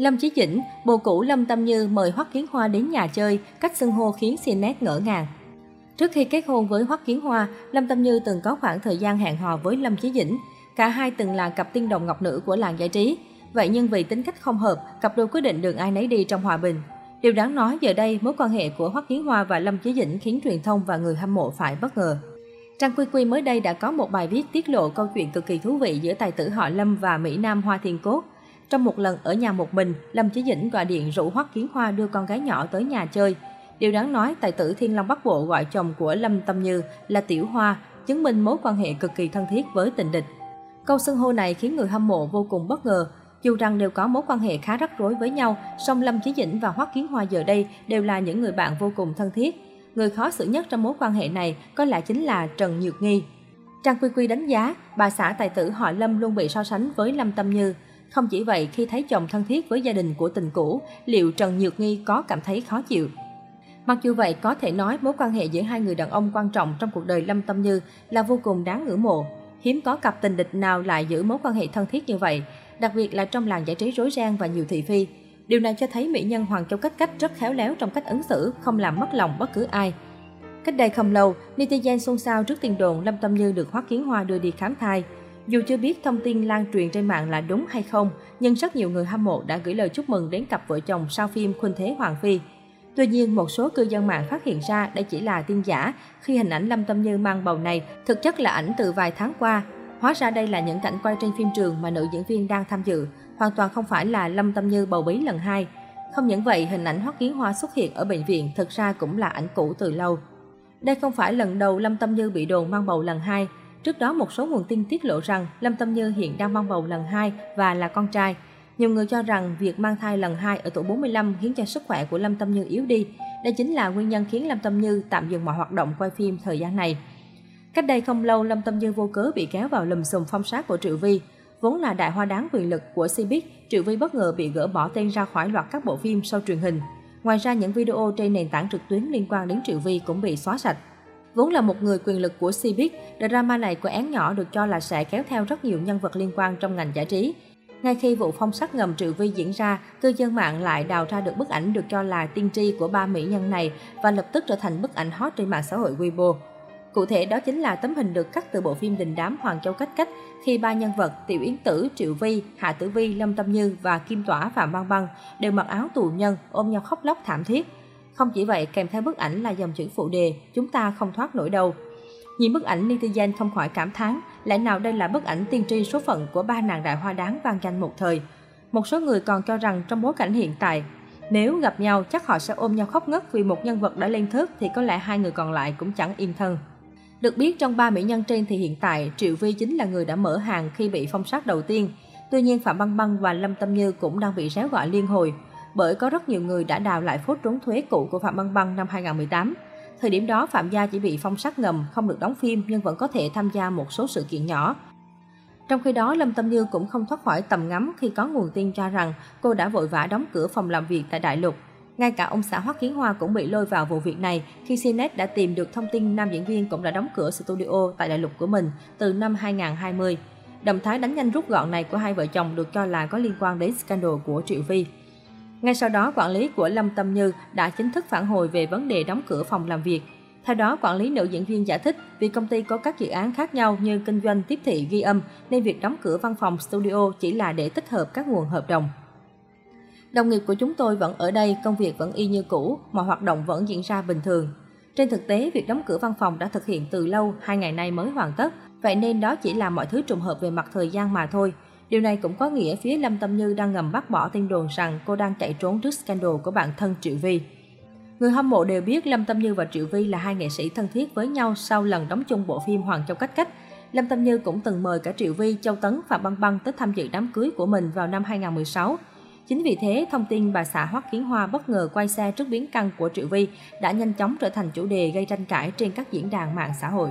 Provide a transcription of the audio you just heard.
Lâm Chí Dĩnh, bồ cũ Lâm Tâm Như mời Hoắc Kiến Hoa đến nhà chơi, cách xưng hô khiến Sinet ngỡ ngàng. Trước khi kết hôn với Hoắc Kiến Hoa, Lâm Tâm Như từng có khoảng thời gian hẹn hò với Lâm Chí Dĩnh. Cả hai từng là cặp tiên đồng ngọc nữ của làng giải trí. Vậy nhưng vì tính cách không hợp, cặp đôi quyết định đường ai nấy đi trong hòa bình. Điều đáng nói giờ đây, mối quan hệ của Hoắc Kiến Hoa và Lâm Chí Dĩnh khiến truyền thông và người hâm mộ phải bất ngờ. Trang Quy Quy mới đây đã có một bài viết tiết lộ câu chuyện cực kỳ thú vị giữa tài tử họ Lâm và Mỹ Nam Hoa Thiên Cốt. Trong một lần ở nhà một mình, Lâm Chí Dĩnh gọi điện rủ Hoắc Kiến Hoa đưa con gái nhỏ tới nhà chơi. Điều đáng nói, tài tử Thiên Long Bắc Bộ gọi chồng của Lâm Tâm Như là Tiểu Hoa, chứng minh mối quan hệ cực kỳ thân thiết với tình địch. Câu xưng hô này khiến người hâm mộ vô cùng bất ngờ. Dù rằng đều có mối quan hệ khá rắc rối với nhau, song Lâm Chí Dĩnh và Hoắc Kiến Hoa giờ đây đều là những người bạn vô cùng thân thiết. Người khó xử nhất trong mối quan hệ này có lẽ chính là Trần Nhược Nghi. Trang Quy Quy đánh giá, bà xã tài tử họ Lâm luôn bị so sánh với Lâm Tâm Như. Không chỉ vậy, khi thấy chồng thân thiết với gia đình của tình cũ, liệu Trần Nhược Nghi có cảm thấy khó chịu? Mặc dù vậy, có thể nói mối quan hệ giữa hai người đàn ông quan trọng trong cuộc đời Lâm Tâm Như là vô cùng đáng ngưỡng mộ. Hiếm có cặp tình địch nào lại giữ mối quan hệ thân thiết như vậy, đặc biệt là trong làng giải trí rối ren và nhiều thị phi. Điều này cho thấy mỹ nhân Hoàng Châu Cách Cách rất khéo léo trong cách ứng xử, không làm mất lòng bất cứ ai. Cách đây không lâu, netizen xôn xao trước tin đồn Lâm Tâm Như được Hoắc Kiến Hoa đưa đi khám thai. Dù chưa biết thông tin lan truyền trên mạng là đúng hay không, nhưng rất nhiều người hâm mộ đã gửi lời chúc mừng đến cặp vợ chồng sau phim Khuynh Thế Hoàng Phi. Tuy nhiên, một số cư dân mạng phát hiện ra đây chỉ là tin giả khi hình ảnh Lâm Tâm Như mang bầu này thực chất là ảnh từ vài tháng qua. Hóa ra đây là những cảnh quay trên phim trường mà nữ diễn viên đang tham dự, hoàn toàn không phải là Lâm Tâm Như bầu bí lần hai. Không những vậy, hình ảnh Hoắc Kiến Hoa xuất hiện ở bệnh viện thực ra cũng là ảnh cũ từ lâu. Đây không phải lần đầu Lâm Tâm Như bị đồn mang bầu lần hai. Trước đó một số nguồn tin tiết lộ rằng Lâm Tâm Như hiện đang mang bầu lần hai và là con trai. Nhiều người cho rằng việc mang thai lần hai ở tuổi 45 khiến cho sức khỏe của Lâm Tâm Như yếu đi. Đây chính là nguyên nhân khiến Lâm Tâm Như tạm dừng mọi hoạt động quay phim thời gian này. Cách đây không lâu, Lâm Tâm Như vô cớ bị kéo vào lùm xùm phong sát của Triệu Vi. Vốn là đại hoa đáng quyền lực của Cbiz, Triệu Vi bất ngờ bị gỡ bỏ tên ra khỏi loạt các bộ phim sau truyền hình. Ngoài ra, những video trên nền tảng trực tuyến liên quan đến Triệu Vi cũng bị xóa sạch. Vốn là một người quyền lực của Cbiz, drama này của án nhỏ được cho là sẽ kéo theo rất nhiều nhân vật liên quan trong ngành giải trí. Ngay khi vụ phong sát ngầm Triệu Vi diễn ra, cư dân mạng lại đào ra được bức ảnh được cho là tiên tri của ba mỹ nhân này và lập tức trở thành bức ảnh hot trên mạng xã hội Weibo. Cụ thể đó chính là tấm hình được cắt từ bộ phim đình đám Hoàng Châu Cách Cách khi ba nhân vật Tiểu Yến Tử, Triệu Vi, Hạ Tử Vi, Lâm Tâm Như và Kim Tỏa Phạm Băng Băng đều mặc áo tù nhân ôm nhau khóc lóc thảm thiết. Không chỉ vậy, kèm theo bức ảnh là dòng chữ phụ đề, chúng ta không thoát nổi đâu. Nhìn bức ảnh, netizen không khỏi cảm thán, lẽ nào đây là bức ảnh tiên tri số phận của ba nàng đại hoa đáng vang danh một thời. Một số người còn cho rằng trong bối cảnh hiện tại, nếu gặp nhau chắc họ sẽ ôm nhau khóc ngất vì một nhân vật đã lên thước thì có lẽ hai người còn lại cũng chẳng yên thân. Được biết trong ba mỹ nhân trên thì hiện tại Triệu Vi chính là người đã mở hàng khi bị phong sát đầu tiên. Tuy nhiên Phạm Băng Băng và Lâm Tâm Như cũng đang bị réo gọi liên hồi bởi có rất nhiều người đã đào lại phốt trốn thuế cũ của Phạm Băng Băng năm 2018. Thời điểm đó Phạm Gia chỉ bị phong sát ngầm, không được đóng phim nhưng vẫn có thể tham gia một số sự kiện nhỏ. Trong khi đó, Lâm Tâm Như cũng không thoát khỏi tầm ngắm khi có nguồn tin cho rằng cô đã vội vã đóng cửa phòng làm việc tại Đại Lục. Ngay cả ông xã Hoắc Kiến Hoa cũng bị lôi vào vụ việc này khi CNET đã tìm được thông tin nam diễn viên cũng đã đóng cửa studio tại đại lục của mình từ năm 2020. Động thái đánh nhanh rút gọn này của hai vợ chồng được cho là có liên quan đến scandal của Triệu Vi. Ngay sau đó, quản lý của Lâm Tâm Như đã chính thức phản hồi về vấn đề đóng cửa phòng làm việc. Theo đó, quản lý nữ diễn viên giải thích vì công ty có các dự án khác nhau như kinh doanh tiếp thị ghi âm nên việc đóng cửa văn phòng studio chỉ là để tích hợp các nguồn hợp đồng. Đồng nghiệp của chúng tôi vẫn ở đây, công việc vẫn y như cũ, mọi hoạt động vẫn diễn ra bình thường. Trên thực tế, việc đóng cửa văn phòng đã thực hiện từ lâu, hai ngày nay mới hoàn tất, vậy nên đó chỉ là mọi thứ trùng hợp về mặt thời gian mà thôi. Điều này cũng có nghĩa phía Lâm Tâm Như đang ngầm bác bỏ tin đồn rằng cô đang chạy trốn trước scandal của bạn thân Triệu Vi. Người hâm mộ đều biết Lâm Tâm Như và Triệu Vi là hai nghệ sĩ thân thiết với nhau sau lần đóng chung bộ phim Hoàng Châu Cách Cách. Lâm Tâm Như cũng từng mời cả Triệu Vi, Châu Tấn và Băng Băng tới tham dự đám cưới của mình vào năm 2016. Chính vì thế, thông tin bà xã Hoắc Kiến Hoa bất ngờ quay xe trước biến căn của Triệu Vi đã nhanh chóng trở thành chủ đề gây tranh cãi trên các diễn đàn mạng xã hội.